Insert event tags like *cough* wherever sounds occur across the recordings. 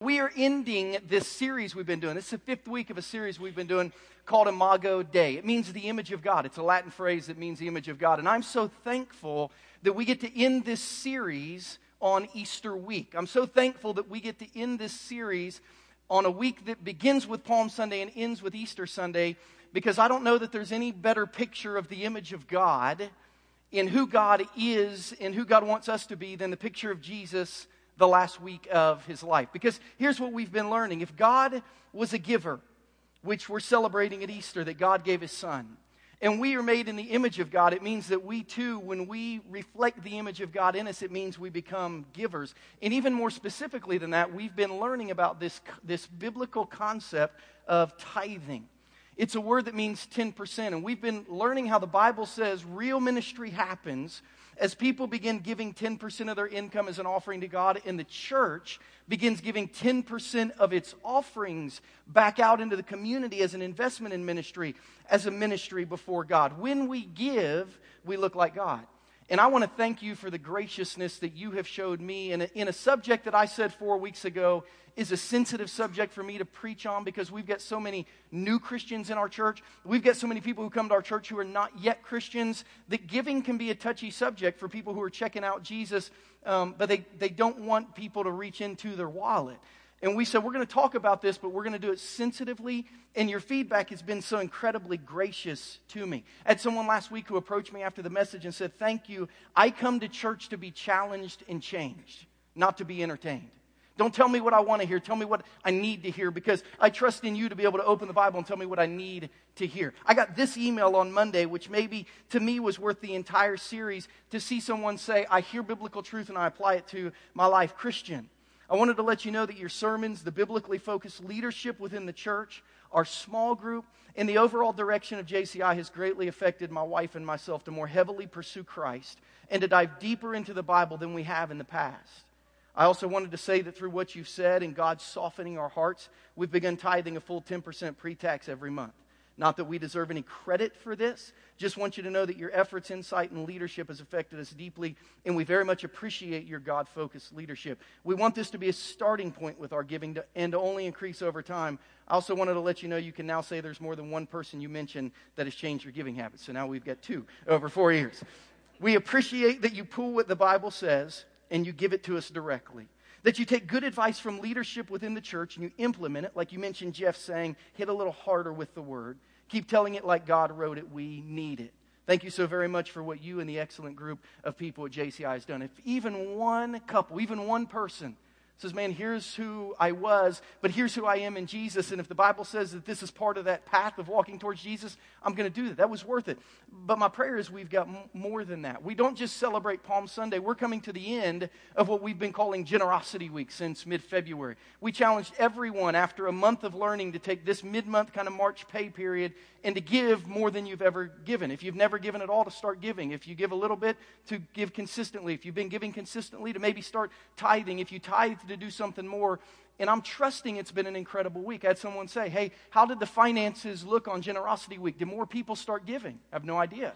We are ending this series we've been doing. This is the fifth week of a series we've been doing called Imago Dei. It means the image of God. It's a Latin phrase that means the image of God. And I'm so thankful that we get to end this series on Easter week. I'm so thankful that we get to end this series on a week that begins with Palm Sunday and ends with Easter Sunday because I don't know that there's any better picture of the image of God in who God is and who God wants us to be than the picture of Jesus the last week of his life. Because here's what we've been learning if God was a giver, which we're celebrating at Easter, that God gave his son, and we are made in the image of God, it means that we too, when we reflect the image of God in us, it means we become givers. And even more specifically than that, we've been learning about this, this biblical concept of tithing. It's a word that means 10%. And we've been learning how the Bible says real ministry happens as people begin giving 10% of their income as an offering to God, and the church begins giving 10% of its offerings back out into the community as an investment in ministry, as a ministry before God. When we give, we look like God. And I want to thank you for the graciousness that you have showed me in a, in a subject that I said four weeks ago is a sensitive subject for me to preach on because we've got so many new Christians in our church. We've got so many people who come to our church who are not yet Christians that giving can be a touchy subject for people who are checking out Jesus, um, but they, they don't want people to reach into their wallet. And we said, we're going to talk about this, but we're going to do it sensitively. And your feedback has been so incredibly gracious to me. I had someone last week who approached me after the message and said, Thank you. I come to church to be challenged and changed, not to be entertained. Don't tell me what I want to hear. Tell me what I need to hear because I trust in you to be able to open the Bible and tell me what I need to hear. I got this email on Monday, which maybe to me was worth the entire series to see someone say, I hear biblical truth and I apply it to my life. Christian, I wanted to let you know that your sermons, the biblically focused leadership within the church, our small group, and the overall direction of JCI has greatly affected my wife and myself to more heavily pursue Christ and to dive deeper into the Bible than we have in the past. I also wanted to say that through what you've said and God softening our hearts, we've begun tithing a full 10% pre tax every month. Not that we deserve any credit for this. Just want you to know that your efforts, insight, and leadership has affected us deeply, and we very much appreciate your God focused leadership. We want this to be a starting point with our giving to, and to only increase over time. I also wanted to let you know you can now say there's more than one person you mentioned that has changed your giving habits. So now we've got two over four years. We appreciate that you pull what the Bible says and you give it to us directly. That you take good advice from leadership within the church and you implement it, like you mentioned Jeff saying, hit a little harder with the word. Keep telling it like God wrote it. We need it. Thank you so very much for what you and the excellent group of people at JCI has done. If even one couple, even one person says, Man, here's who I was, but here's who I am in Jesus. And if the Bible says that this is part of that path of walking towards Jesus, I'm going to do that. That was worth it. But my prayer is we've got m- more than that. We don't just celebrate Palm Sunday, we're coming to the end of what we've been calling Generosity Week since mid February. We challenged everyone after a month of learning to take this mid month kind of March pay period and to give more than you've ever given. If you've never given at all, to start giving. If you give a little bit, to give consistently. If you've been giving consistently, to maybe start tithing. If you tithe, to do something more. And I'm trusting it's been an incredible week. I had someone say, Hey, how did the finances look on Generosity Week? Did more people start giving? I have no idea.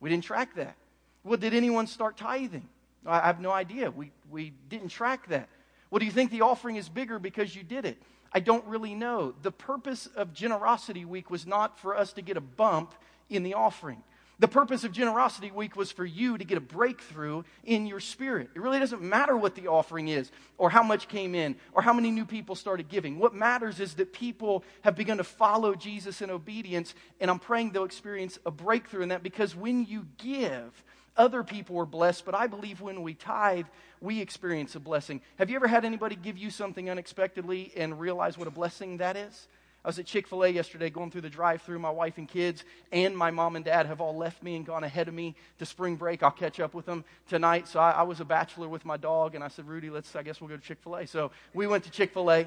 We didn't track that. Well, did anyone start tithing? I have no idea. We, we didn't track that. Well, do you think the offering is bigger because you did it? I don't really know. The purpose of Generosity Week was not for us to get a bump in the offering. The purpose of Generosity Week was for you to get a breakthrough in your spirit. It really doesn't matter what the offering is, or how much came in, or how many new people started giving. What matters is that people have begun to follow Jesus in obedience, and I'm praying they'll experience a breakthrough in that because when you give, other people are blessed, but I believe when we tithe, we experience a blessing. Have you ever had anybody give you something unexpectedly and realize what a blessing that is? I was at Chick fil A yesterday going through the drive through. My wife and kids and my mom and dad have all left me and gone ahead of me to spring break. I'll catch up with them tonight. So I, I was a bachelor with my dog, and I said, Rudy, let's, I guess we'll go to Chick fil A. So we went to Chick fil A,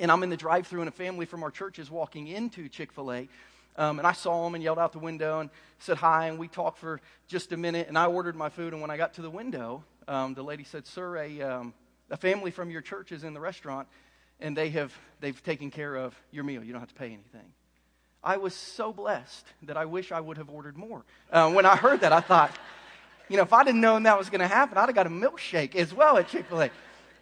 and I'm in the drive through, and a family from our church is walking into Chick fil A. Um, and I saw him and yelled out the window and said hi, and we talked for just a minute. And I ordered my food, and when I got to the window, um, the lady said, Sir, a, um, a family from your church is in the restaurant, and they have they've taken care of your meal. You don't have to pay anything. I was so blessed that I wish I would have ordered more. Uh, when I heard that, I thought, you know, if I didn't known that was going to happen, I'd have got a milkshake as well at Chick fil A.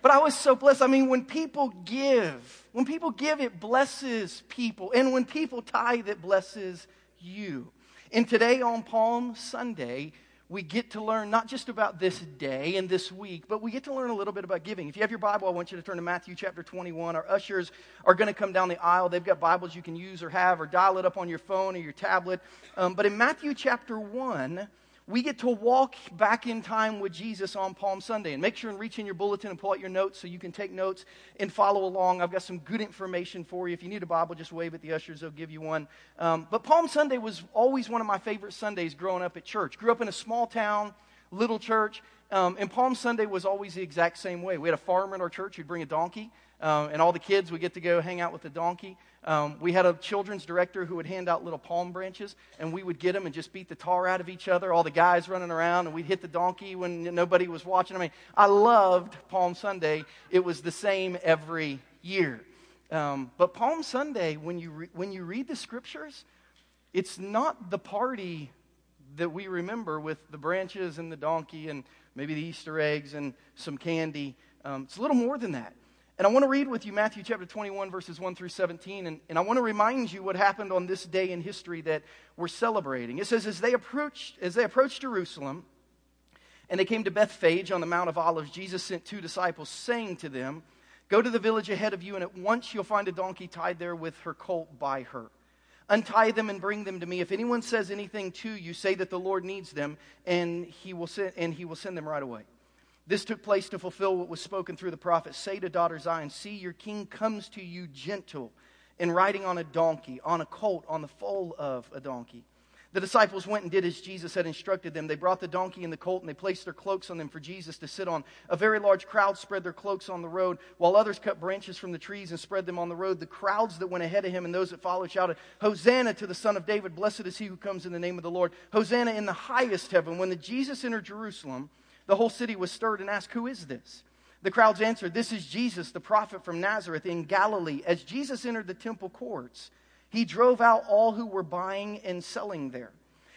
But I was so blessed. I mean, when people give, when people give, it blesses people. And when people tithe, it blesses you. And today on Palm Sunday, we get to learn not just about this day and this week, but we get to learn a little bit about giving. If you have your Bible, I want you to turn to Matthew chapter 21. Our ushers are going to come down the aisle. They've got Bibles you can use or have, or dial it up on your phone or your tablet. Um, but in Matthew chapter 1, we get to walk back in time with Jesus on Palm Sunday. And make sure and reach in your bulletin and pull out your notes so you can take notes and follow along. I've got some good information for you. If you need a Bible, just wave at the ushers, they'll give you one. Um, but Palm Sunday was always one of my favorite Sundays growing up at church. Grew up in a small town, little church, um, and Palm Sunday was always the exact same way. We had a farmer in our church who'd bring a donkey, um, and all the kids would get to go hang out with the donkey. Um, we had a children's director who would hand out little palm branches, and we would get them and just beat the tar out of each other. All the guys running around, and we'd hit the donkey when nobody was watching. I mean, I loved Palm Sunday. It was the same every year. Um, but Palm Sunday, when you, re- when you read the scriptures, it's not the party that we remember with the branches and the donkey and maybe the Easter eggs and some candy. Um, it's a little more than that. And I want to read with you Matthew chapter 21, verses 1 through 17. And, and I want to remind you what happened on this day in history that we're celebrating. It says, As they approached, as they approached Jerusalem, and they came to Bethphage on the Mount of Olives, Jesus sent two disciples, saying to them, Go to the village ahead of you, and at once you'll find a donkey tied there with her colt by her. Untie them and bring them to me. If anyone says anything to you, say that the Lord needs them, and he will send, and he will send them right away. This took place to fulfill what was spoken through the prophet. Say to daughter Zion, See, your king comes to you gentle and riding on a donkey, on a colt, on the foal of a donkey. The disciples went and did as Jesus had instructed them. They brought the donkey and the colt, and they placed their cloaks on them for Jesus to sit on. A very large crowd spread their cloaks on the road, while others cut branches from the trees and spread them on the road. The crowds that went ahead of him and those that followed shouted, Hosanna to the Son of David! Blessed is he who comes in the name of the Lord! Hosanna in the highest heaven! When the Jesus entered Jerusalem, the whole city was stirred and asked, Who is this? The crowds answered, This is Jesus, the prophet from Nazareth in Galilee. As Jesus entered the temple courts, he drove out all who were buying and selling there.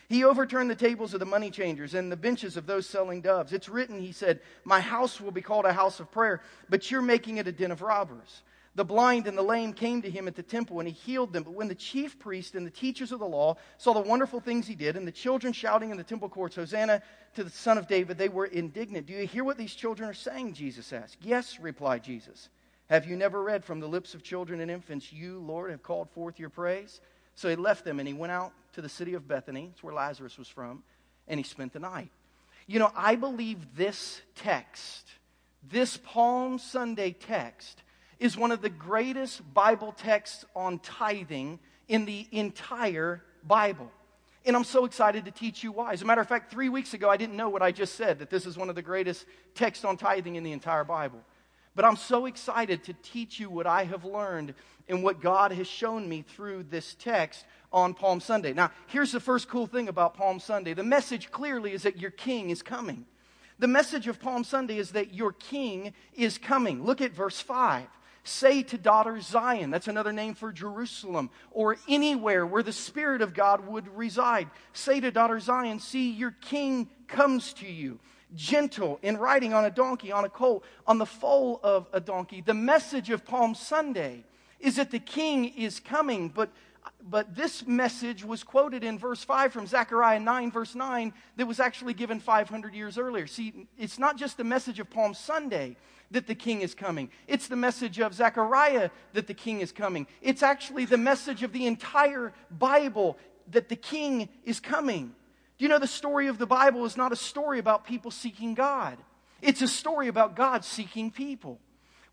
He overturned the tables of the money changers and the benches of those selling doves. It's written, he said, My house will be called a house of prayer, but you're making it a den of robbers. The blind and the lame came to him at the temple, and he healed them. But when the chief priests and the teachers of the law saw the wonderful things he did, and the children shouting in the temple courts, Hosanna to the Son of David, they were indignant. Do you hear what these children are saying? Jesus asked. Yes, replied Jesus. Have you never read from the lips of children and infants, You, Lord, have called forth your praise? So he left them, and he went out to the city of Bethany. that's where Lazarus was from, and he spent the night. You know, I believe this text, this Palm Sunday text, is one of the greatest Bible texts on tithing in the entire Bible. And I'm so excited to teach you why. As a matter of fact, three weeks ago, I didn't know what I just said, that this is one of the greatest texts on tithing in the entire Bible. But I'm so excited to teach you what I have learned and what God has shown me through this text on Palm Sunday. Now, here's the first cool thing about Palm Sunday the message clearly is that your king is coming. The message of Palm Sunday is that your king is coming. Look at verse 5. Say to daughter Zion, that's another name for Jerusalem, or anywhere where the Spirit of God would reside. Say to daughter Zion, see, your king comes to you, gentle in riding on a donkey, on a colt, on the foal of a donkey. The message of Palm Sunday is that the king is coming, but but this message was quoted in verse 5 from Zechariah 9, verse 9, that was actually given 500 years earlier. See, it's not just the message of Palm Sunday that the king is coming, it's the message of Zechariah that the king is coming. It's actually the message of the entire Bible that the king is coming. Do you know the story of the Bible is not a story about people seeking God? It's a story about God seeking people.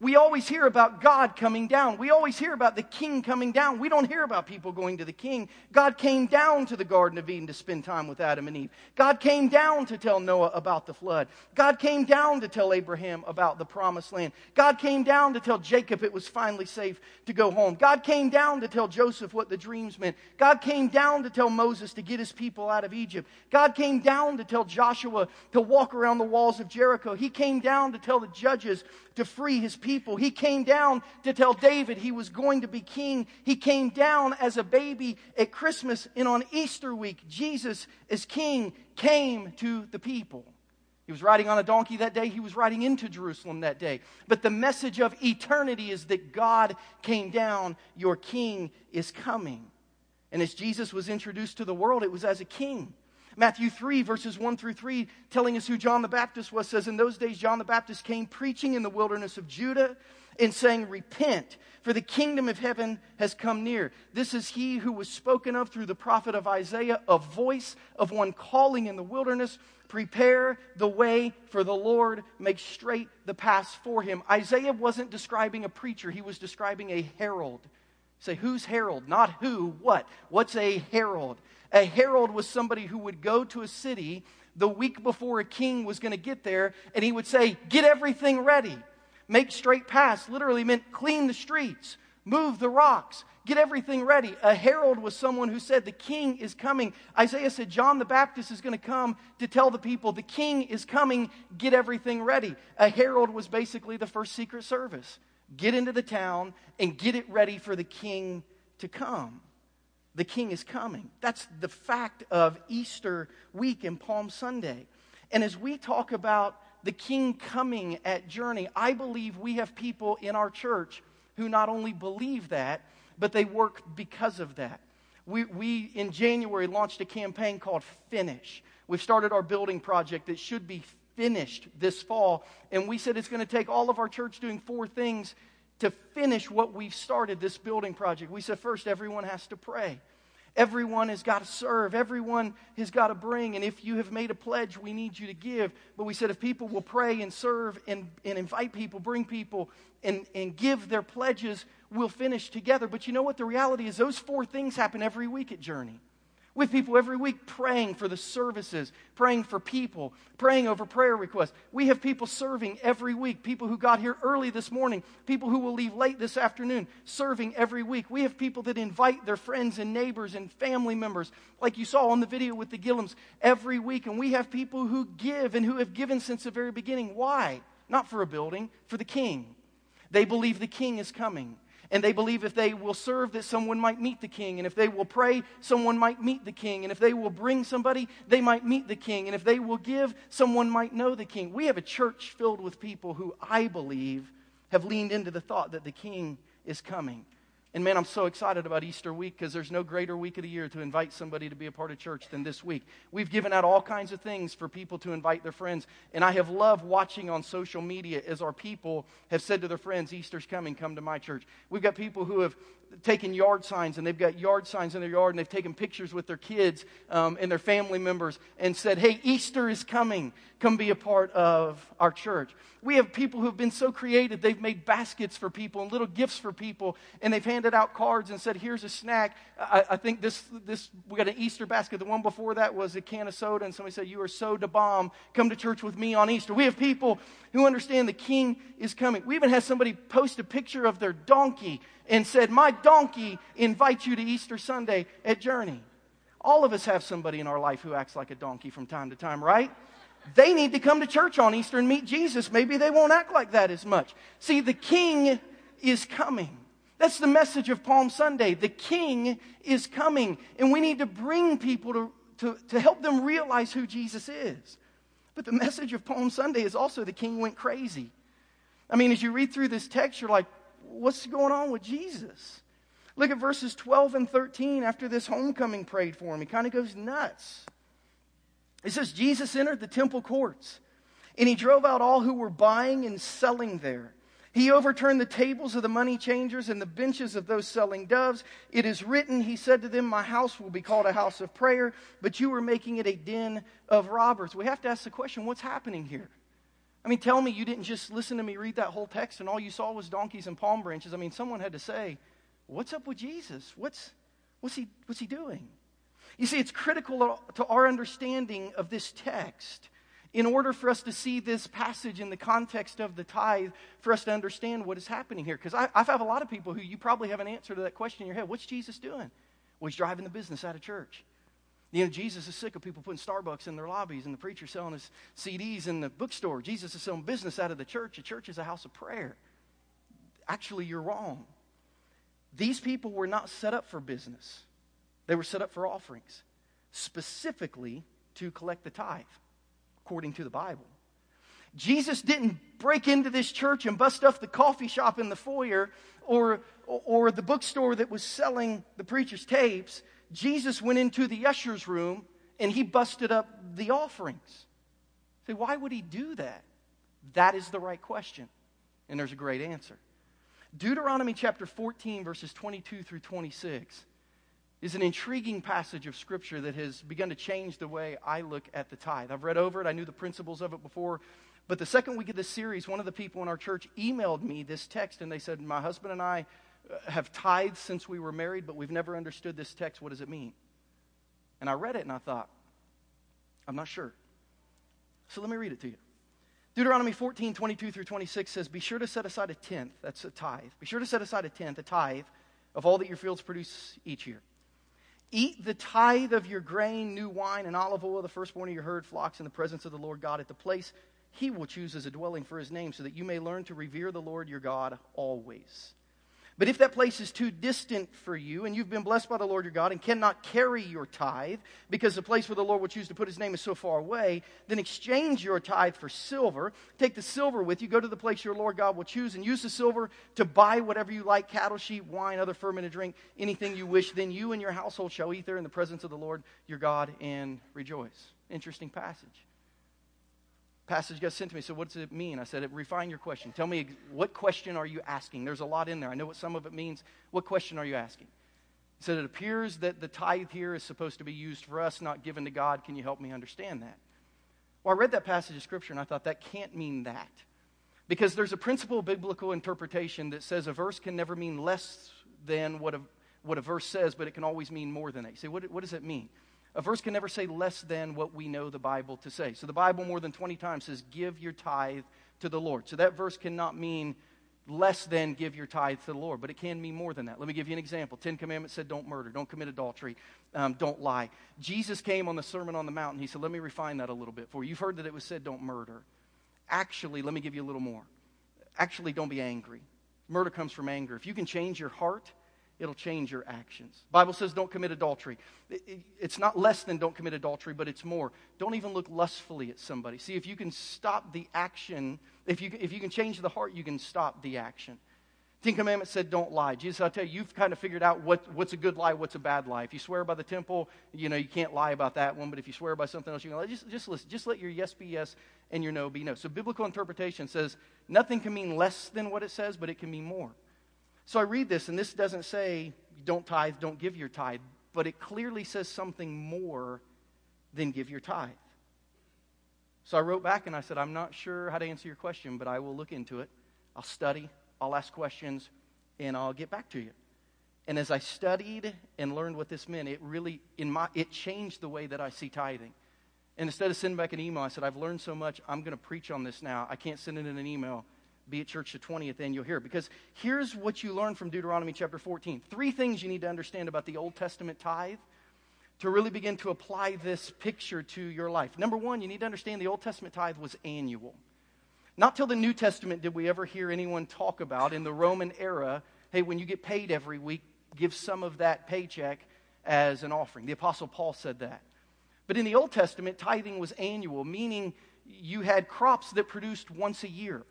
We always hear about God coming down. We always hear about the king coming down. We don't hear about people going to the king. God came down to the Garden of Eden to spend time with Adam and Eve. God came down to tell Noah about the flood. God came down to tell Abraham about the promised land. God came down to tell Jacob it was finally safe to go home. God came down to tell Joseph what the dreams meant. God came down to tell Moses to get his people out of Egypt. God came down to tell Joshua to walk around the walls of Jericho. He came down to tell the judges to free his people. He came down to tell David he was going to be king. He came down as a baby at Christmas and on Easter week. Jesus, as king, came to the people. He was riding on a donkey that day. He was riding into Jerusalem that day. But the message of eternity is that God came down. Your king is coming. And as Jesus was introduced to the world, it was as a king. Matthew 3, verses 1 through 3, telling us who John the Baptist was, says, In those days, John the Baptist came preaching in the wilderness of Judah and saying, Repent, for the kingdom of heaven has come near. This is he who was spoken of through the prophet of Isaiah, a voice of one calling in the wilderness, Prepare the way for the Lord, make straight the paths for him. Isaiah wasn't describing a preacher, he was describing a herald. Say, who's herald? Not who, what? What's a herald? A herald was somebody who would go to a city the week before a king was going to get there, and he would say, Get everything ready. Make straight paths literally meant clean the streets, move the rocks, get everything ready. A herald was someone who said, The king is coming. Isaiah said, John the Baptist is going to come to tell the people, The king is coming, get everything ready. A herald was basically the first secret service. Get into the town and get it ready for the king to come. The king is coming. That's the fact of Easter week and Palm Sunday. And as we talk about the king coming at Journey, I believe we have people in our church who not only believe that, but they work because of that. We, we in January, launched a campaign called Finish. We've started our building project that should be finished this fall. And we said it's going to take all of our church doing four things to finish what we've started this building project. We said, first, everyone has to pray. Everyone has got to serve. Everyone has got to bring. And if you have made a pledge, we need you to give. But we said if people will pray and serve and, and invite people, bring people, and, and give their pledges, we'll finish together. But you know what? The reality is those four things happen every week at Journey. With people every week praying for the services, praying for people, praying over prayer requests. We have people serving every week, people who got here early this morning, people who will leave late this afternoon, serving every week. We have people that invite their friends and neighbors and family members, like you saw on the video with the Gillums, every week. And we have people who give and who have given since the very beginning. Why? Not for a building, for the king. They believe the king is coming. And they believe if they will serve, that someone might meet the king. And if they will pray, someone might meet the king. And if they will bring somebody, they might meet the king. And if they will give, someone might know the king. We have a church filled with people who I believe have leaned into the thought that the king is coming. And man, I'm so excited about Easter week because there's no greater week of the year to invite somebody to be a part of church than this week. We've given out all kinds of things for people to invite their friends. And I have loved watching on social media as our people have said to their friends, Easter's coming, come to my church. We've got people who have taken yard signs and they've got yard signs in their yard and they've taken pictures with their kids um, and their family members and said, Hey, Easter is coming. Come be a part of our church. We have people who've been so creative, they've made baskets for people and little gifts for people, and they've handed out cards and said, Here's a snack. I, I think this, this, we got an Easter basket. The one before that was a can of soda, and somebody said, You are so da bomb. Come to church with me on Easter. We have people who understand the king is coming. We even had somebody post a picture of their donkey and said, My donkey invite you to Easter Sunday at Journey. All of us have somebody in our life who acts like a donkey from time to time, right? They need to come to church on Easter and meet Jesus. Maybe they won't act like that as much. See, the king is coming. That's the message of Palm Sunday. The king is coming, and we need to bring people to, to, to help them realize who Jesus is. But the message of Palm Sunday is also the king went crazy. I mean, as you read through this text, you're like, what's going on with Jesus? Look at verses 12 and 13 after this homecoming prayed for him. He kind of goes nuts. It says, Jesus entered the temple courts, and he drove out all who were buying and selling there. He overturned the tables of the money changers and the benches of those selling doves. It is written, He said to them, My house will be called a house of prayer, but you are making it a den of robbers. We have to ask the question what's happening here? I mean, tell me you didn't just listen to me read that whole text and all you saw was donkeys and palm branches. I mean, someone had to say, What's up with Jesus? What's, what's, he, what's he doing? You see, it's critical to our understanding of this text in order for us to see this passage in the context of the tithe, for us to understand what is happening here. Because I, I have a lot of people who you probably have an answer to that question in your head. What's Jesus doing? Well, he's driving the business out of church. You know, Jesus is sick of people putting Starbucks in their lobbies and the preacher selling his CDs in the bookstore. Jesus is selling business out of the church. A church is a house of prayer. Actually, you're wrong. These people were not set up for business, they were set up for offerings, specifically to collect the tithe, according to the Bible. Jesus didn't break into this church and bust up the coffee shop in the foyer or, or the bookstore that was selling the preacher's tapes. Jesus went into the usher's room and he busted up the offerings. Say, why would he do that? That is the right question. And there's a great answer. Deuteronomy chapter 14, verses 22 through 26, is an intriguing passage of Scripture that has begun to change the way I look at the tithe. I've read over it, I knew the principles of it before. But the second week of this series, one of the people in our church emailed me this text, and they said, My husband and I uh, have tithed since we were married, but we've never understood this text. What does it mean? And I read it and I thought, I'm not sure. So let me read it to you. Deuteronomy 14, 22 through 26 says, Be sure to set aside a tenth, that's a tithe. Be sure to set aside a tenth, a tithe, of all that your fields produce each year. Eat the tithe of your grain, new wine, and olive oil, the firstborn of your herd, flocks, in the presence of the Lord God at the place he will choose as a dwelling for his name, so that you may learn to revere the Lord your God always. But if that place is too distant for you, and you've been blessed by the Lord your God and cannot carry your tithe, because the place where the Lord will choose to put his name is so far away, then exchange your tithe for silver. Take the silver with you, go to the place your Lord God will choose, and use the silver to buy whatever you like cattle, sheep, wine, other fermented drink, anything you wish. Then you and your household shall eat there in the presence of the Lord your God and rejoice. Interesting passage passage got sent to me. So, what does it mean? I said, refine your question. Tell me, what question are you asking? There's a lot in there. I know what some of it means. What question are you asking? He said, It appears that the tithe here is supposed to be used for us, not given to God. Can you help me understand that? Well, I read that passage of Scripture and I thought that can't mean that. Because there's a principle of biblical interpretation that says a verse can never mean less than what a, what a verse says, but it can always mean more than that. You say, what, what does that mean? A verse can never say less than what we know the Bible to say. So the Bible more than 20 times says, give your tithe to the Lord. So that verse cannot mean less than give your tithe to the Lord, but it can mean more than that. Let me give you an example. Ten Commandments said, don't murder, don't commit adultery, um, don't lie. Jesus came on the Sermon on the Mount and he said, let me refine that a little bit for you. You've heard that it was said, don't murder. Actually, let me give you a little more. Actually, don't be angry. Murder comes from anger. If you can change your heart, it'll change your actions. Bible says don't commit adultery. It's not less than don't commit adultery, but it's more. Don't even look lustfully at somebody. See, if you can stop the action, if you, if you can change the heart, you can stop the action. Ten Commandments said don't lie. Jesus, I tell you, you've kind of figured out what, what's a good lie, what's a bad lie. If you swear by the temple, you know, you can't lie about that one, but if you swear by something else, you can lie. Just, just listen. Just let your yes be yes and your no be no. So biblical interpretation says nothing can mean less than what it says, but it can mean more. So I read this, and this doesn't say, don't tithe, don't give your tithe, but it clearly says something more than give your tithe. So I wrote back and I said, I'm not sure how to answer your question, but I will look into it. I'll study, I'll ask questions, and I'll get back to you. And as I studied and learned what this meant, it really, in my, it changed the way that I see tithing. And instead of sending back an email, I said, I've learned so much, I'm going to preach on this now. I can't send it in an email be at church the 20th, and you'll hear. Because here's what you learn from Deuteronomy chapter 14. Three things you need to understand about the Old Testament tithe to really begin to apply this picture to your life. Number one, you need to understand the Old Testament tithe was annual. Not till the New Testament did we ever hear anyone talk about in the Roman era, hey, when you get paid every week, give some of that paycheck as an offering. The Apostle Paul said that. But in the Old Testament, tithing was annual, meaning you had crops that produced once a year.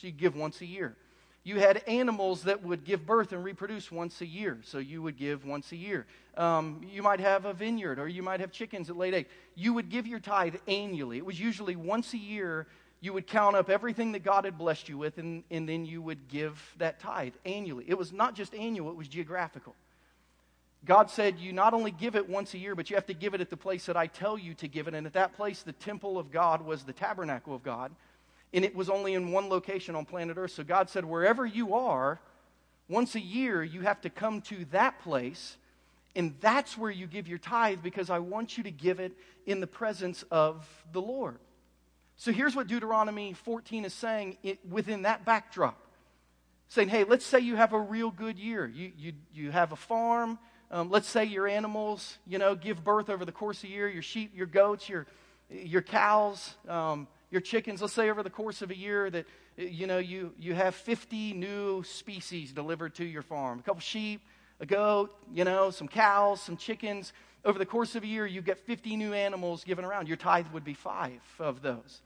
So you give once a year. You had animals that would give birth and reproduce once a year, so you would give once a year. Um, you might have a vineyard, or you might have chickens that laid eggs. You would give your tithe annually. It was usually once a year. You would count up everything that God had blessed you with, and, and then you would give that tithe annually. It was not just annual, it was geographical. God said, You not only give it once a year, but you have to give it at the place that I tell you to give it. And at that place, the temple of God was the tabernacle of God and it was only in one location on planet Earth. So God said, wherever you are, once a year, you have to come to that place, and that's where you give your tithe because I want you to give it in the presence of the Lord. So here's what Deuteronomy 14 is saying within that backdrop saying, hey, let's say you have a real good year. You, you, you have a farm. Um, let's say your animals, you know, give birth over the course of a year. Your sheep, your goats, your, your cows. Um, your chickens, let's say over the course of a year that you know you, you have 50 new species delivered to your farm. A couple sheep, a goat, you know, some cows, some chickens. Over the course of a year, you get 50 new animals given around. Your tithe would be five of those.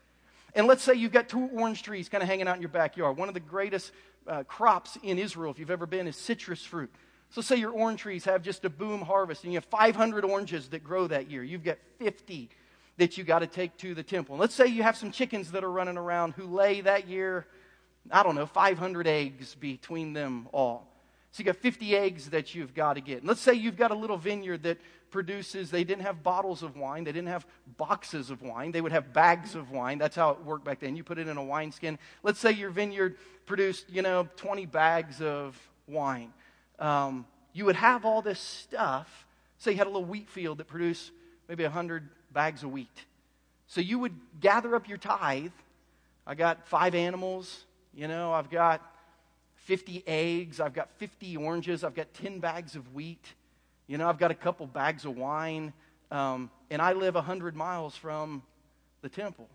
And let's say you've got two orange trees kind of hanging out in your backyard. One of the greatest uh, crops in Israel, if you've ever been, is citrus fruit. So, say your orange trees have just a boom harvest and you have 500 oranges that grow that year. You've got 50 that you got to take to the temple. let's say you have some chickens that are running around who lay that year, I don't know, 500 eggs between them all. So you got 50 eggs that you've got to get. And let's say you've got a little vineyard that produces, they didn't have bottles of wine, they didn't have boxes of wine, they would have bags of wine. That's how it worked back then. You put it in a wineskin. Let's say your vineyard produced, you know, 20 bags of wine. Um, you would have all this stuff. Say you had a little wheat field that produced maybe 100 bags of wheat. So you would gather up your tithe. I got five animals, you know, I've got 50 eggs, I've got 50 oranges, I've got 10 bags of wheat, you know, I've got a couple bags of wine, um, and I live 100 miles from the temple.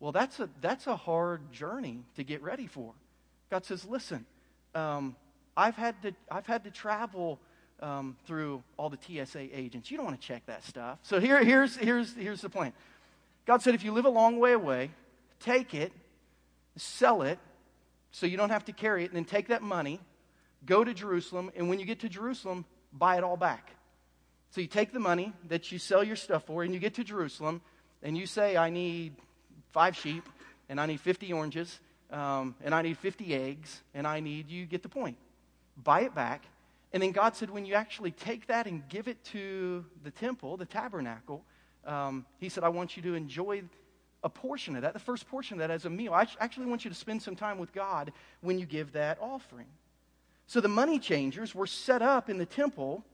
Well, that's a, that's a hard journey to get ready for. God says, listen, um, I've, had to, I've had to travel um, through all the TSA agents. You don't want to check that stuff. So here, here's, here's, here's the plan God said, if you live a long way away, take it, sell it, so you don't have to carry it, and then take that money, go to Jerusalem, and when you get to Jerusalem, buy it all back. So you take the money that you sell your stuff for, and you get to Jerusalem, and you say, I need five sheep, and I need 50 oranges, um, and I need 50 eggs, and I need, you get the point. Buy it back. And then God said, when you actually take that and give it to the temple, the tabernacle, um, He said, I want you to enjoy a portion of that, the first portion of that as a meal. I actually want you to spend some time with God when you give that offering. So the money changers were set up in the temple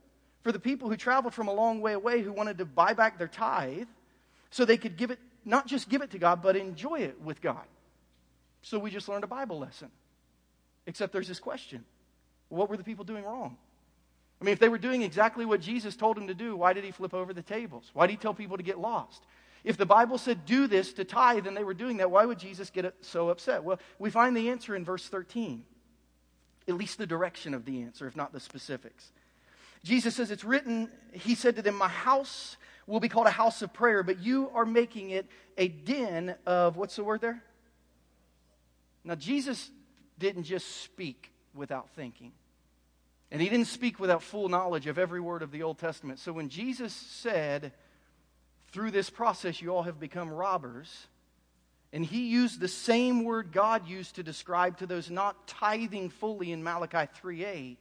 for the people who traveled from a long way away who wanted to buy back their tithe so they could give it, not just give it to God, but enjoy it with God. So we just learned a Bible lesson. Except there's this question what were the people doing wrong? I mean, if they were doing exactly what Jesus told them to do, why did he flip over the tables? Why did he tell people to get lost? If the Bible said do this to tithe and they were doing that, why would Jesus get so upset? Well, we find the answer in verse 13, at least the direction of the answer, if not the specifics. Jesus says, It's written, He said to them, My house will be called a house of prayer, but you are making it a den of, what's the word there? Now, Jesus didn't just speak without thinking. And he didn't speak without full knowledge of every word of the Old Testament. So when Jesus said, through this process, you all have become robbers. And he used the same word God used to describe to those not tithing fully in Malachi 3 8.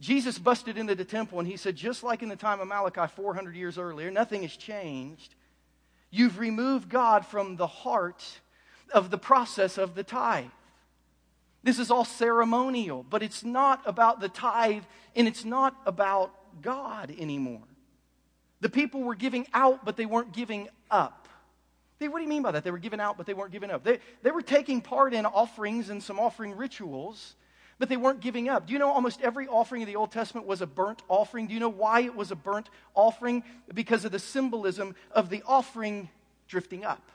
Jesus busted into the temple and he said, just like in the time of Malachi 400 years earlier, nothing has changed. You've removed God from the heart of the process of the tithe. This is all ceremonial, but it's not about the tithe and it's not about God anymore. The people were giving out, but they weren't giving up. They, what do you mean by that? They were giving out, but they weren't giving up. They, they were taking part in offerings and some offering rituals, but they weren't giving up. Do you know almost every offering in the Old Testament was a burnt offering? Do you know why it was a burnt offering? Because of the symbolism of the offering drifting up.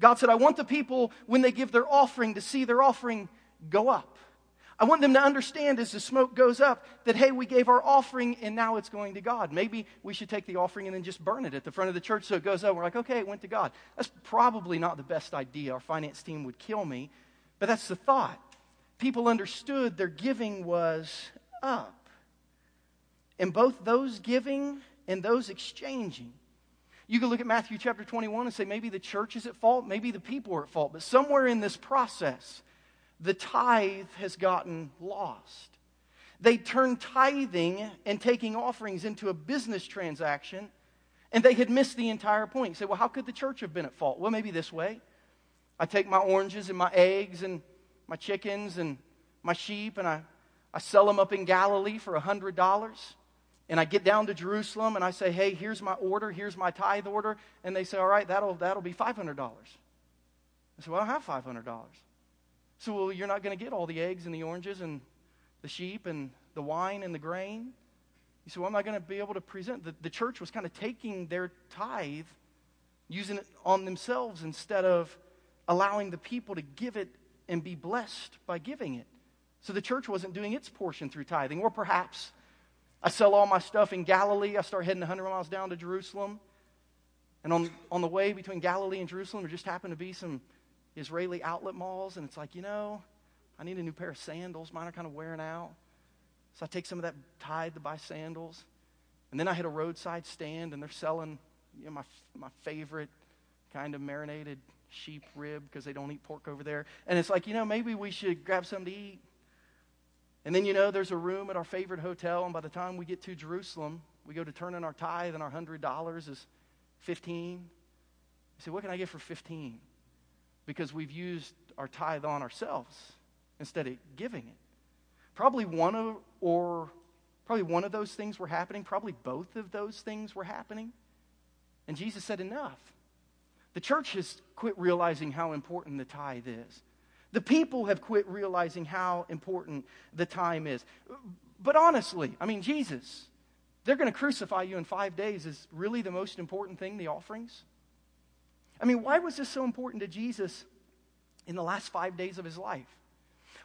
God said, I want the people, when they give their offering, to see their offering go up. I want them to understand as the smoke goes up that, hey, we gave our offering and now it's going to God. Maybe we should take the offering and then just burn it at the front of the church so it goes up. We're like, okay, it went to God. That's probably not the best idea. Our finance team would kill me, but that's the thought. People understood their giving was up. And both those giving and those exchanging. You can look at Matthew chapter 21 and say maybe the church is at fault, maybe the people are at fault, but somewhere in this process, the tithe has gotten lost. They turned tithing and taking offerings into a business transaction, and they had missed the entire point. You say, well, how could the church have been at fault? Well, maybe this way. I take my oranges and my eggs and my chickens and my sheep, and I, I sell them up in Galilee for a $100. And I get down to Jerusalem and I say, hey, here's my order, here's my tithe order. And they say, all right, that'll, that'll be $500. I say, well, I don't have $500. So, well, you're not going to get all the eggs and the oranges and the sheep and the wine and the grain. You say, well, I'm I going to be able to present? The, the church was kind of taking their tithe, using it on themselves instead of allowing the people to give it and be blessed by giving it. So the church wasn't doing its portion through tithing. Or perhaps I sell all my stuff in Galilee. I start heading 100 miles down to Jerusalem. And on, on the way between Galilee and Jerusalem, there just happened to be some Israeli outlet malls. And it's like, you know, I need a new pair of sandals. Mine are kind of wearing out. So I take some of that tithe to buy sandals. And then I hit a roadside stand, and they're selling you know, my, my favorite kind of marinated sheep rib because they don't eat pork over there. And it's like, you know, maybe we should grab something to eat. And then, you know, there's a room at our favorite hotel, and by the time we get to Jerusalem, we go to turn in our tithe, and our $100 is 15 You say, what can I get for 15 Because we've used our tithe on ourselves instead of giving it. Probably one of, or probably one of those things were happening. Probably both of those things were happening. And Jesus said, enough. The church has quit realizing how important the tithe is. The people have quit realizing how important the time is. But honestly, I mean, Jesus, they're going to crucify you in five days is really the most important thing, the offerings? I mean, why was this so important to Jesus in the last five days of his life?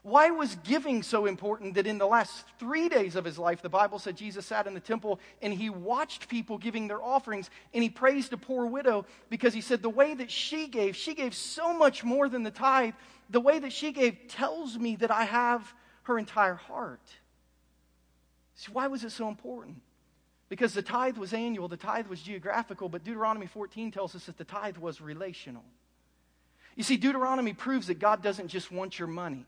Why was giving so important that in the last three days of his life, the Bible said Jesus sat in the temple and he watched people giving their offerings and he praised a poor widow because he said, The way that she gave, she gave so much more than the tithe. The way that she gave tells me that I have her entire heart. See, why was it so important? Because the tithe was annual, the tithe was geographical, but Deuteronomy 14 tells us that the tithe was relational. You see, Deuteronomy proves that God doesn't just want your money.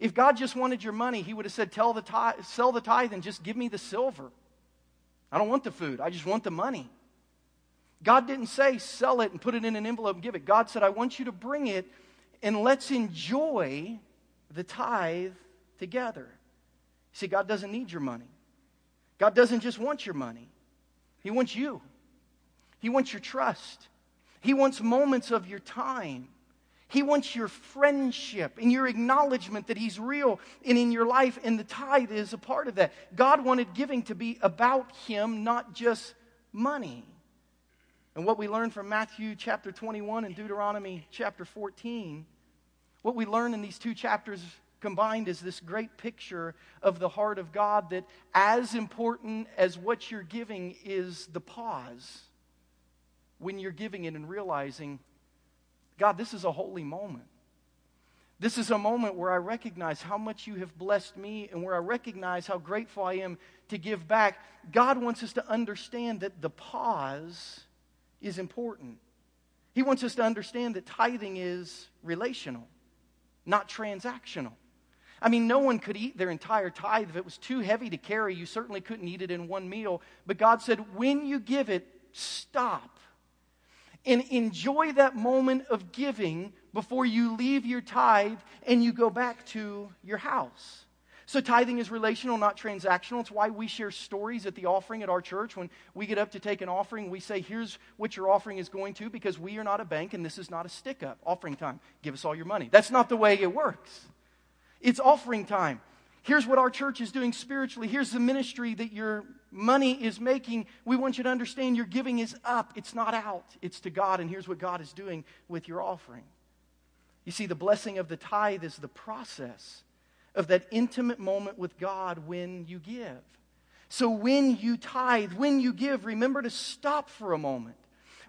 If God just wanted your money, He would have said, Tell the tithe, Sell the tithe and just give me the silver. I don't want the food, I just want the money. God didn't say, Sell it and put it in an envelope and give it. God said, I want you to bring it and let's enjoy the tithe together. See, God doesn't need your money. God doesn't just want your money, He wants you. He wants your trust. He wants moments of your time. He wants your friendship and your acknowledgement that He's real and in your life, and the tithe is a part of that. God wanted giving to be about Him, not just money. And what we learn from Matthew chapter 21 and Deuteronomy chapter 14, what we learn in these two chapters combined is this great picture of the heart of God that, as important as what you're giving, is the pause when you're giving it and realizing, God, this is a holy moment. This is a moment where I recognize how much you have blessed me and where I recognize how grateful I am to give back. God wants us to understand that the pause is important. He wants us to understand that tithing is relational, not transactional. I mean, no one could eat their entire tithe. If it was too heavy to carry, you certainly couldn't eat it in one meal. But God said, when you give it, stop and enjoy that moment of giving before you leave your tithe and you go back to your house. So, tithing is relational, not transactional. It's why we share stories at the offering at our church. When we get up to take an offering, we say, Here's what your offering is going to, because we are not a bank and this is not a stick up. Offering time. Give us all your money. That's not the way it works. It's offering time. Here's what our church is doing spiritually. Here's the ministry that your money is making. We want you to understand your giving is up, it's not out, it's to God. And here's what God is doing with your offering. You see, the blessing of the tithe is the process of that intimate moment with God when you give. So when you tithe, when you give, remember to stop for a moment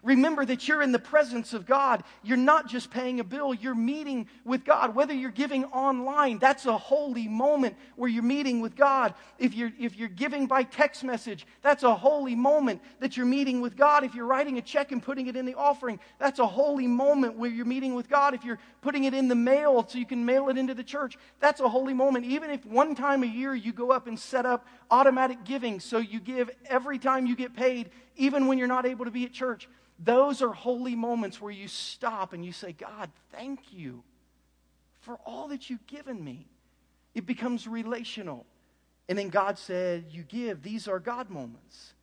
Remember that you're in the presence of God. You're not just paying a bill, you're meeting with God. Whether you're giving online, that's a holy moment where you're meeting with God. If you're, if you're giving by text message, that's a holy moment that you're meeting with God. If you're writing a check and putting it in the offering, that's a holy moment where you're meeting with God. If you're putting it in the mail so you can mail it into the church, that's a holy moment. Even if one time a year you go up and set up automatic giving so you give every time you get paid, even when you're not able to be at church those are holy moments where you stop and you say, God, thank you for all that you've given me. It becomes relational. And then God said, You give. These are God moments.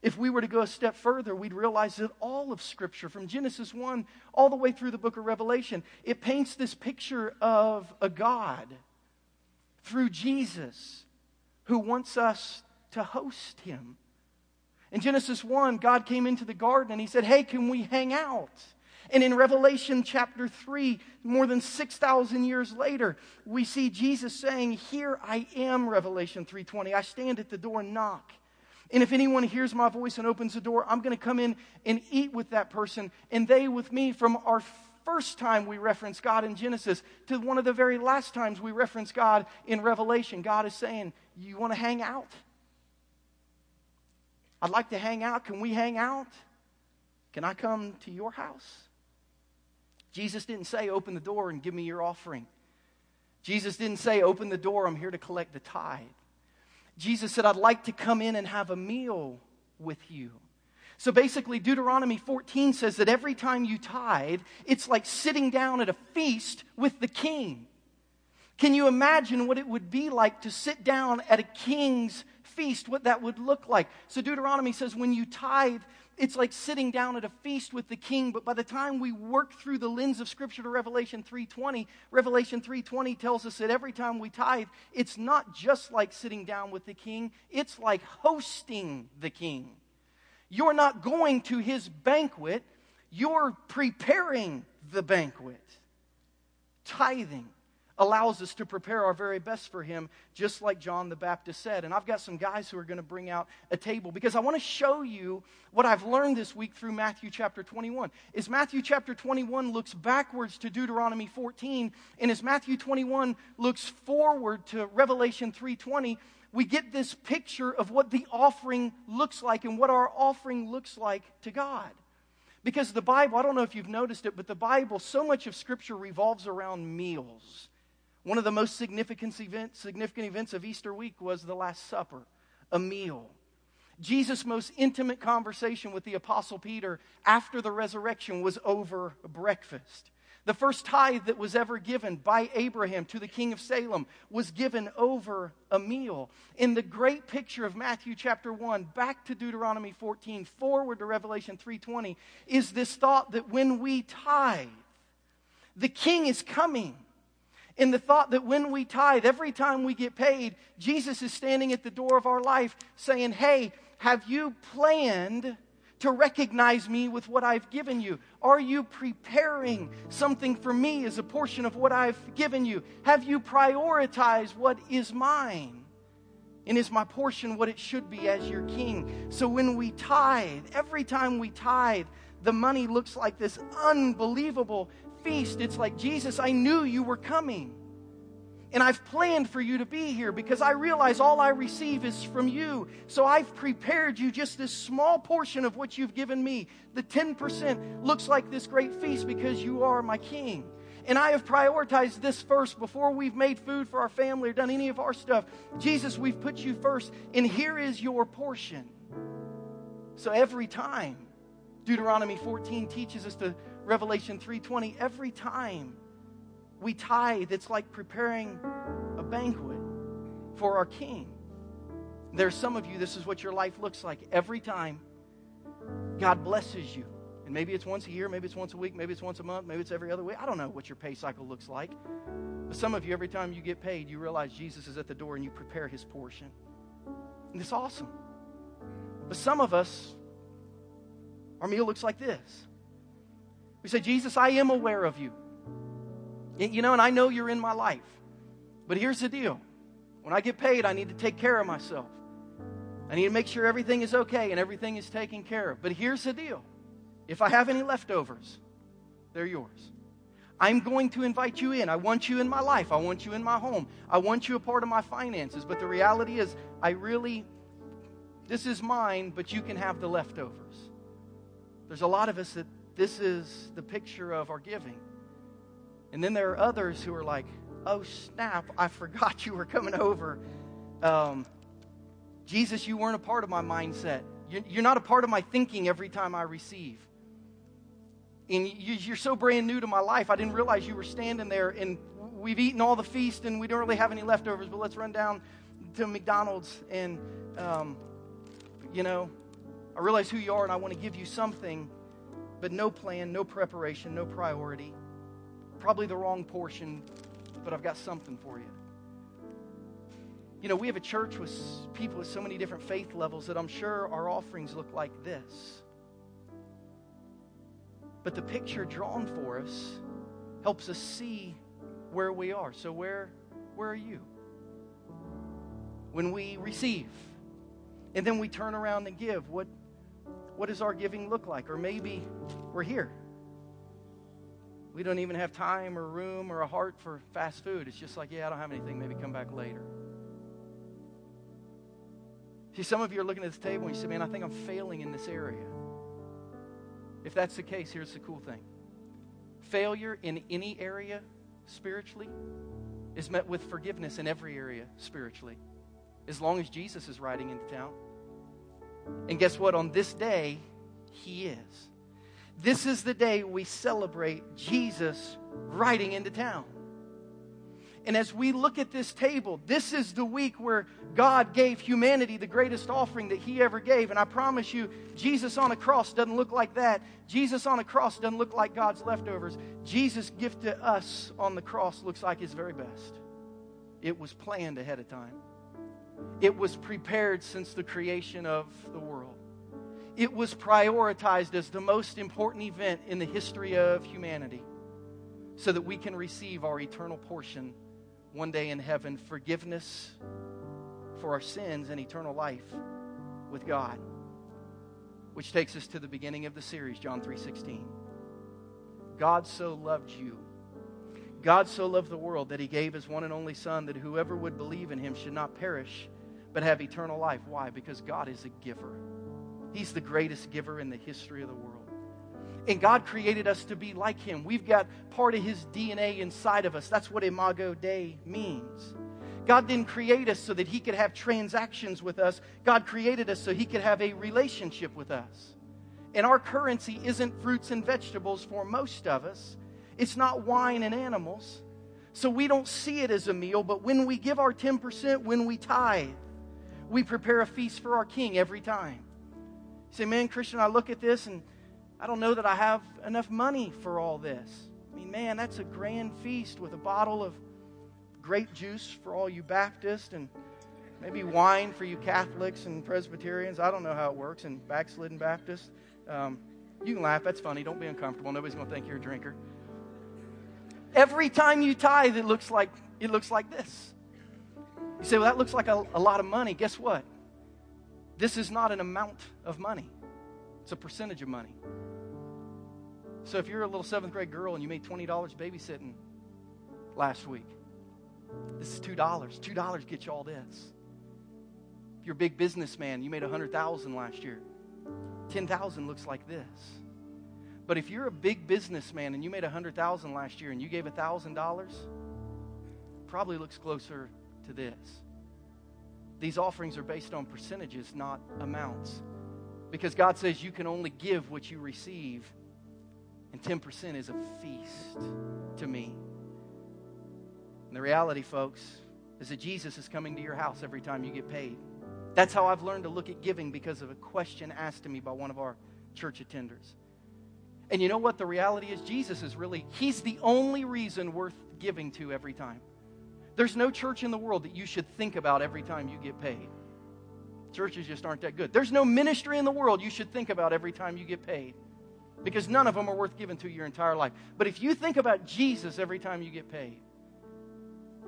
If we were to go a step further, we'd realize that all of Scripture, from Genesis 1 all the way through the book of Revelation, it paints this picture of a God through Jesus who wants us to host him in Genesis 1, God came into the garden and he said, Hey, can we hang out? And in Revelation chapter 3, more than 6,000 years later, we see Jesus saying, Here I am, Revelation 3:20. I stand at the door and knock. And if anyone hears my voice and opens the door, I'm going to come in and eat with that person and they with me from our first time we reference God in Genesis to one of the very last times we reference God in Revelation. God is saying, You want to hang out? I'd like to hang out. Can we hang out? Can I come to your house? Jesus didn't say, Open the door and give me your offering. Jesus didn't say, Open the door, I'm here to collect the tithe. Jesus said, I'd like to come in and have a meal with you. So basically, Deuteronomy 14 says that every time you tithe, it's like sitting down at a feast with the king. Can you imagine what it would be like to sit down at a king's feast, what that would look like? So Deuteronomy says when you tithe, it's like sitting down at a feast with the king but by the time we work through the lens of scripture to revelation 3.20 revelation 3.20 tells us that every time we tithe it's not just like sitting down with the king it's like hosting the king you're not going to his banquet you're preparing the banquet tithing allows us to prepare our very best for Him, just like John the Baptist said. And I've got some guys who are going to bring out a table because I want to show you what I've learned this week through Matthew chapter 21. Is Matthew chapter 21 looks backwards to Deuteronomy 14, and as Matthew 21 looks forward to Revelation 3:20, we get this picture of what the offering looks like and what our offering looks like to God. Because the Bible, I don't know if you've noticed it, but the Bible, so much of Scripture revolves around meals. One of the most significant events, significant events of Easter week was the Last Supper, a meal. Jesus' most intimate conversation with the Apostle Peter after the resurrection was over breakfast. The first tithe that was ever given by Abraham to the king of Salem was given over a meal. In the great picture of Matthew chapter 1, back to Deuteronomy 14, forward to Revelation 3:20, is this thought that when we tithe, the king is coming in the thought that when we tithe, every time we get paid, Jesus is standing at the door of our life saying, Hey, have you planned to recognize me with what I've given you? Are you preparing something for me as a portion of what I've given you? Have you prioritized what is mine? And is my portion what it should be as your king? So when we tithe, every time we tithe, the money looks like this unbelievable feast, it's like, Jesus, I knew you were coming. And I've planned for you to be here because I realize all I receive is from you. So I've prepared you just this small portion of what you've given me. The 10% looks like this great feast because you are my king. And I have prioritized this first before we've made food for our family or done any of our stuff. Jesus, we've put you first, and here is your portion. So every time Deuteronomy 14 teaches us to Revelation 3:20, every time we tithe, it's like preparing a banquet for our king. There's some of you, this is what your life looks like. Every time God blesses you, and maybe it's once a year, maybe it's once a week, maybe it's once a month, maybe it's every other week. I don't know what your pay cycle looks like. But some of you, every time you get paid, you realize Jesus is at the door and you prepare his portion. And it's awesome. But some of us, our meal looks like this we say, Jesus, I am aware of you. You know, and I know you're in my life. But here's the deal when I get paid, I need to take care of myself. I need to make sure everything is okay and everything is taken care of. But here's the deal if I have any leftovers, they're yours. I'm going to invite you in. I want you in my life. I want you in my home. I want you a part of my finances. But the reality is, I really, this is mine, but you can have the leftovers. There's a lot of us that this is the picture of our giving. And then there are others who are like, oh, snap, I *laughs* forgot you were coming over. Um, Jesus, you weren't a part of my mindset. You're not a part of my thinking every time I receive. And you're so brand new to my life, I didn't realize you were standing there and we've eaten all the feast and we don't really have any leftovers, but let's run down to McDonald's and, um, you know, I realize who you are and I want to give you something, but no plan, no preparation, no priority. Probably the wrong portion, but I've got something for you. You know, we have a church with people with so many different faith levels that I'm sure our offerings look like this. But the picture drawn for us helps us see where we are. So where where are you? When we receive, And then we turn around and give. What, what does our giving look like? Or maybe we're here. We don't even have time or room or a heart for fast food. It's just like, yeah, I don't have anything. Maybe come back later. See, some of you are looking at this table and you say, man, I think I'm failing in this area. If that's the case, here's the cool thing failure in any area spiritually is met with forgiveness in every area spiritually, as long as Jesus is riding into town. And guess what? On this day, He is. This is the day we celebrate Jesus riding into town. And as we look at this table, this is the week where God gave humanity the greatest offering that He ever gave. And I promise you, Jesus on a cross doesn't look like that. Jesus on a cross doesn't look like God's leftovers. Jesus' gift to us on the cross looks like His very best. It was planned ahead of time, it was prepared since the creation of the world. It was prioritized as the most important event in the history of humanity so that we can receive our eternal portion one day in heaven forgiveness for our sins and eternal life with God. Which takes us to the beginning of the series, John 3:16. God so loved you. God so loved the world that he gave his one and only son that whoever would believe in him should not perish but have eternal life. Why? Because God is a giver. He's the greatest giver in the history of the world. And God created us to be like Him. We've got part of His DNA inside of us. That's what Imago Dei means. God didn't create us so that He could have transactions with us. God created us so He could have a relationship with us. And our currency isn't fruits and vegetables for most of us, it's not wine and animals. So we don't see it as a meal, but when we give our 10%, when we tithe, we prepare a feast for our King every time. You say, man, Christian, I look at this and I don't know that I have enough money for all this. I mean, man, that's a grand feast with a bottle of grape juice for all you Baptists and maybe wine for you Catholics and Presbyterians. I don't know how it works, and backslidden Baptists. Um, you can laugh. That's funny. Don't be uncomfortable. Nobody's going to think you're a drinker. Every time you tithe, it looks like it looks like this. You say, "Well, that looks like a, a lot of money." Guess what? This is not an amount of money. It's a percentage of money. So if you're a little seventh grade girl and you made $20 babysitting last week, this is $2. $2 gets you all this. If you're a big businessman, you made 100,000 last year. 10,000 looks like this. But if you're a big businessman and you made 100,000 last year and you gave $1,000, probably looks closer to this. These offerings are based on percentages, not amounts. Because God says you can only give what you receive and 10% is a feast to me. And the reality, folks, is that Jesus is coming to your house every time you get paid. That's how I've learned to look at giving because of a question asked to me by one of our church attenders. And you know what? The reality is, Jesus is really, He's the only reason worth giving to every time. There's no church in the world that you should think about every time you get paid. Churches just aren't that good. There's no ministry in the world you should think about every time you get paid because none of them are worth giving to your entire life. But if you think about Jesus every time you get paid,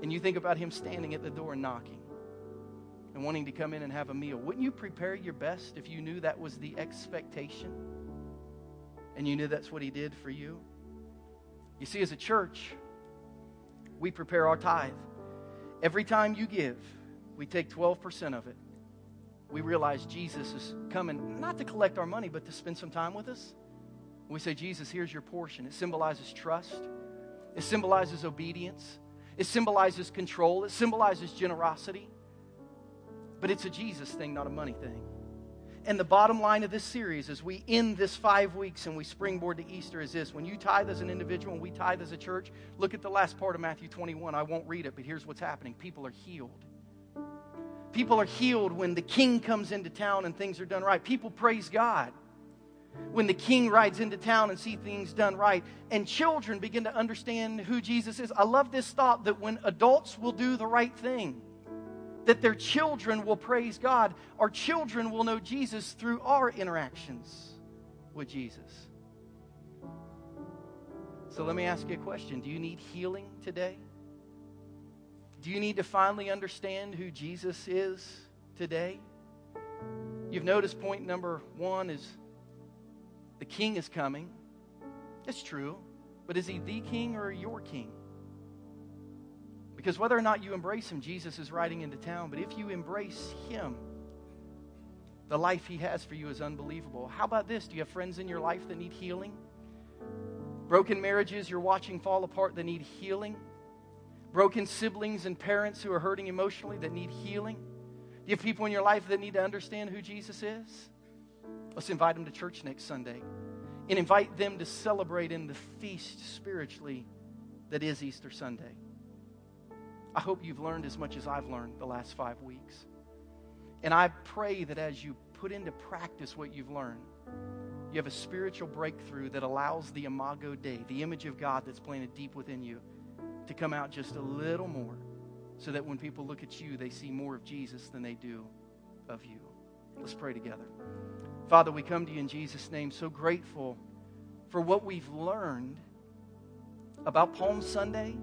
and you think about him standing at the door knocking and wanting to come in and have a meal, wouldn't you prepare your best if you knew that was the expectation and you knew that's what he did for you? You see, as a church, we prepare our tithe. Every time you give, we take 12% of it. We realize Jesus is coming not to collect our money, but to spend some time with us we say, Jesus, here's your portion. It symbolizes trust, it symbolizes obedience, it symbolizes control, it symbolizes generosity. But it's a Jesus thing, not a money thing. And the bottom line of this series, as we end this five weeks and we springboard to Easter, is this. When you tithe as an individual and we tithe as a church, look at the last part of Matthew 21. I won't read it, but here's what's happening people are healed. People are healed when the king comes into town and things are done right. People praise God when the king rides into town and see things done right and children begin to understand who jesus is i love this thought that when adults will do the right thing that their children will praise god our children will know jesus through our interactions with jesus so let me ask you a question do you need healing today do you need to finally understand who jesus is today You've noticed point number one is the king is coming. It's true. But is he the king or your king? Because whether or not you embrace him, Jesus is riding into town. But if you embrace him, the life he has for you is unbelievable. How about this? Do you have friends in your life that need healing? Broken marriages you're watching fall apart that need healing? Broken siblings and parents who are hurting emotionally that need healing? Do you have people in your life that need to understand who Jesus is? Let's invite them to church next Sunday and invite them to celebrate in the feast spiritually that is Easter Sunday. I hope you've learned as much as I've learned the last five weeks. And I pray that as you put into practice what you've learned, you have a spiritual breakthrough that allows the Imago Dei, the image of God that's planted deep within you, to come out just a little more so that when people look at you, they see more of Jesus than they do of you. Let's pray together. Father, we come to you in Jesus' name, so grateful for what we've learned about Palm Sunday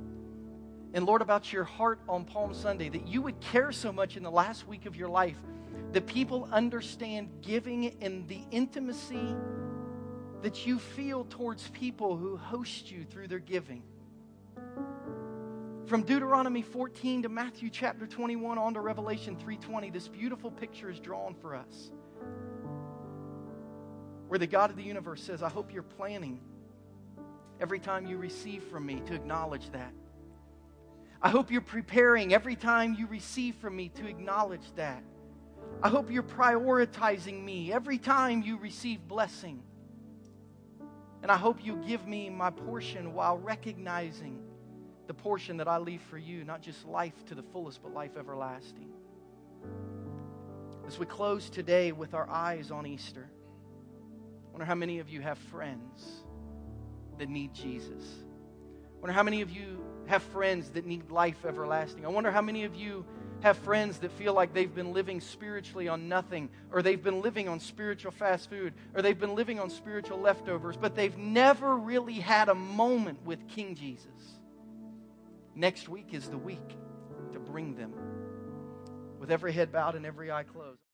and Lord, about your heart on Palm Sunday, that you would care so much in the last week of your life that people understand giving and the intimacy that you feel towards people who host you through their giving. From Deuteronomy 14 to Matthew chapter 21 on to Revelation 3:20, this beautiful picture is drawn for us. Where the God of the universe says, I hope you're planning every time you receive from me to acknowledge that. I hope you're preparing every time you receive from me to acknowledge that. I hope you're prioritizing me every time you receive blessing. And I hope you give me my portion while recognizing the portion that I leave for you, not just life to the fullest, but life everlasting. As we close today with our eyes on Easter, I wonder how many of you have friends that need Jesus. I wonder how many of you have friends that need life everlasting. I wonder how many of you have friends that feel like they've been living spiritually on nothing, or they've been living on spiritual fast food, or they've been living on spiritual leftovers, but they've never really had a moment with King Jesus. Next week is the week to bring them with every head bowed and every eye closed.